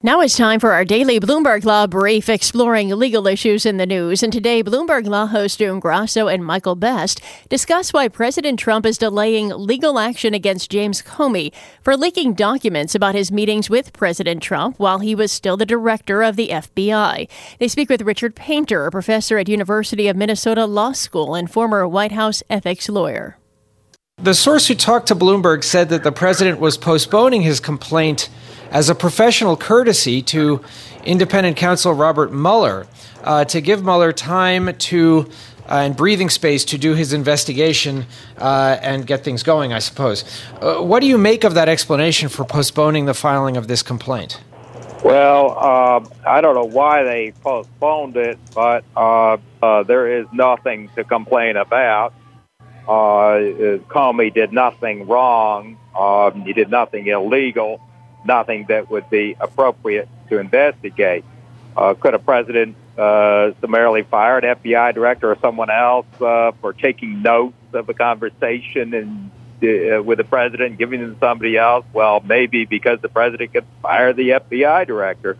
Now it's time for our daily Bloomberg Law brief exploring legal issues in the news. And today, Bloomberg Law host June Grasso and Michael Best discuss why President Trump is delaying legal action against James Comey for leaking documents about his meetings with President Trump while he was still the director of the FBI. They speak with Richard Painter, a professor at University of Minnesota Law School and former White House ethics lawyer. The source who talked to Bloomberg said that the president was postponing his complaint as a professional courtesy to independent counsel Robert Mueller uh, to give Mueller time to uh, and breathing space to do his investigation uh, and get things going, I suppose. Uh, what do you make of that explanation for postponing the filing of this complaint? Well, uh, I don't know why they postponed it, but uh, there is nothing to complain about. Comey did nothing wrong. Um, he did nothing illegal nothing that would be appropriate to investigate. Uh, could a president uh, summarily fire an FBI director or someone else uh, for taking notes of a conversation and uh, with the president, giving them to somebody else? Well, maybe because the president could fire the FBI director.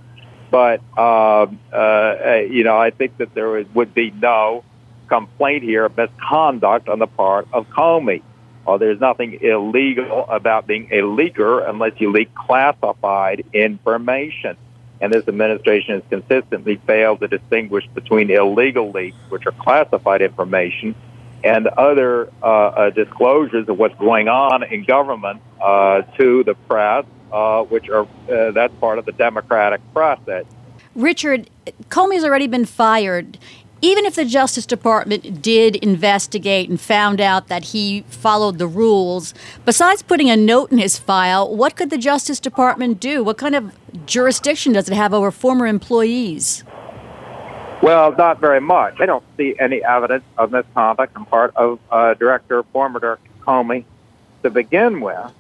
But um, uh, you know, I think that there would be no complaint here of misconduct on the part of Comey. Uh, there's nothing illegal about being a leaker unless you leak classified information. And this administration has consistently failed to distinguish between illegal leaks, which are classified information, and other uh, uh, disclosures of what's going on in government uh, to the press, uh, which are uh, that's part of the democratic process. Richard, Comey's already been fired even if the Justice Department did investigate and found out that he followed the rules, besides putting a note in his file, what could the Justice Department do? What kind of jurisdiction does it have over former employees? Well, not very much. I don't see any evidence of misconduct on part of uh, Director, former Director Comey to begin with.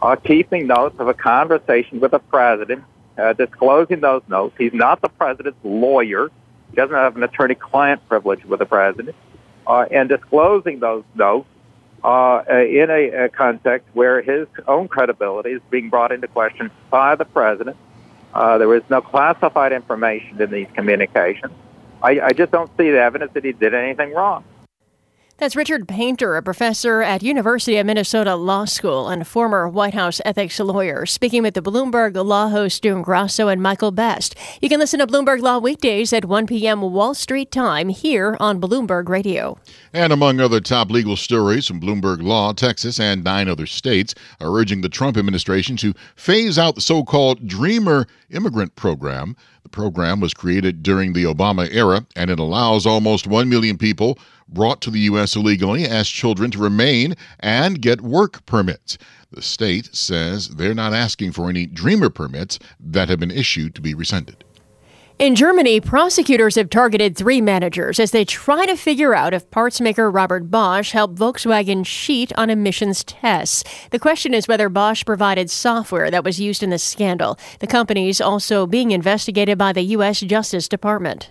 Uh, keeping notes of a conversation with the president, uh, disclosing those notes. He's not the president's lawyer. He doesn't have an attorney-client privilege with the president, uh, and disclosing those notes uh, in a, a, context where his own credibility is being brought into question by the president. Uh, there was no classified information in these communications. I, I just don't see the evidence that he did anything wrong. That's Richard Painter, a professor at University of Minnesota Law School and former White House ethics lawyer, speaking with the Bloomberg Law host June and Michael Best. You can listen to Bloomberg Law weekdays at 1 p.m. Wall Street time here on Bloomberg Radio. And among other top legal stories from Bloomberg Law, Texas and nine other states are urging the Trump administration to phase out the so-called Dreamer immigrant program. Program was created during the Obama era and it allows almost 1 million people brought to the U.S. illegally as children to remain and get work permits. The state says they're not asking for any Dreamer permits that have been issued to be rescinded. In Germany, prosecutors have targeted three managers as they try to figure out if parts maker Robert Bosch helped Volkswagen cheat on emissions tests. The question is whether Bosch provided software that was used in the scandal. The company is also being investigated by the U.S. Justice Department.